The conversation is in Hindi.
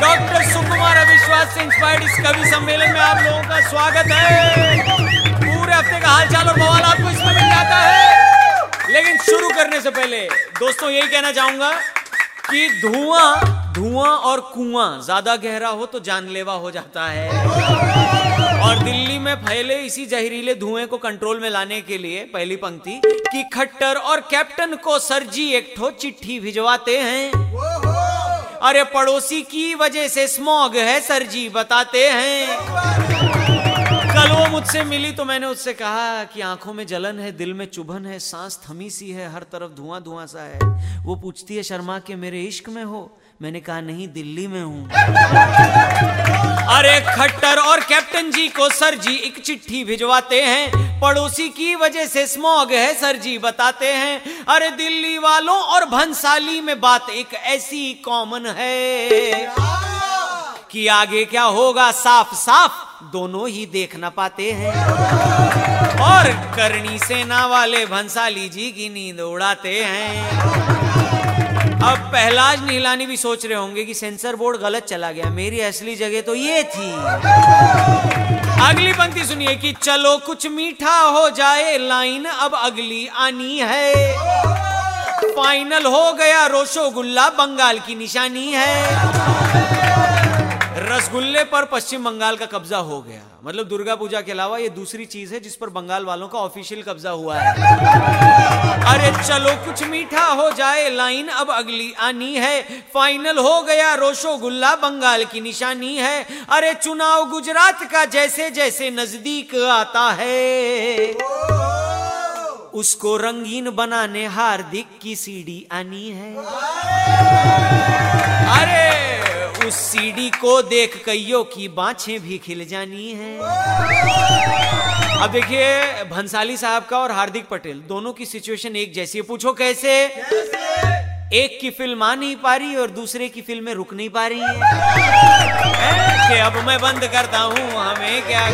डॉक्टर अविश्वास कवि सम्मेलन में आप लोगों का स्वागत है। पूरे हफ़्ते का और बवाल आपको इसमें मिल जाता है। लेकिन शुरू करने से पहले, दोस्तों, यही कहना चाहूँगा कि धुआँ धुआँ और कुआँ, ज़्यादा गहरा हो तो जानलेवा हो जाता है। और दिल्ली में फैले इसी जहरीले धुएँ को कंट्रोल में लाने के लिए पहली पंक्ति, कि खट्टर और कैप्टन को सरजी एक ठो चिट्ठी भिजवाते हैं। अरे पड़ोसी की वजह से स्मॉग है सरजी बताते हैं। कल वो मुझसे मिली तो मैंने उससे कहा कि आँखों में जलन है, दिल में चुभन है, सांस थमी सी है, हर तरफ़ धुआँ धुआँ सा है। वो पूछती है, शर्मा, के मेरे इश्क में हो? मैंने कहा, नहीं, दिल्ली में हूँ। अरे, खट्टर और कैप्टन जी को सर जी एक चिट्ठी भिजवाते हैं। पड़ोसी की वजह से स्मॉग है, सर जी बताते हैं। अरे, दिल्ली वालों और भंसाली में बात एक ऐसी कॉमन है। कि आगे क्या होगा साफ़ साफ़ दोनों ही देख ना पाते हैं। और करनी सेना वाले भंसाली जी की नींद उड़ाते हैं। अब पहलाज नीलानी भी सोच रहे होंगे कि सेंसर बोर्ड गलत चला गया। मेरी असली जगह तो ये थी। अगली पंक्ति सुनिए कि चलो कुछ मीठा हो जाए, लाइन अब अगली आनी है। फाइनल हो गया रोशोगुल्ला, बंगाल की निशानी है। रसगुल्ले पर पश्चिम बंगाल का कब्जा हो गया। मतलब दुर्गा पूजा के अलावा ये दूसरी चीज़ है जिस पर बंगाल वालों का ऑफिशियल कब्जा हुआ है। अरे चलो कुछ मीठा हो जाए, लाइन अब अगली आनी है। फाइनल हो गया रोशोगुल्ला बंगाल की निशानी है। अरे चुनाव गुजरात का जैसे जैसे नज़दीक आता है। उसको रंगीन बनाने हार्दिक की सीढ़ी आनी है। अरे उस सीडी को देख कईयों की बाछे भी खिल जानी है। अब देखिए भंसाली साहब का और हार्दिक पटेल दोनों की सिचुएशन एक जैसी है। पूछो कैसे? एक की फ़िल्म आ नहीं पा रही और दूसरे की फ़िल्में रुक नहीं पा रही है, अब मैं बंद करता हूँ हमें क्या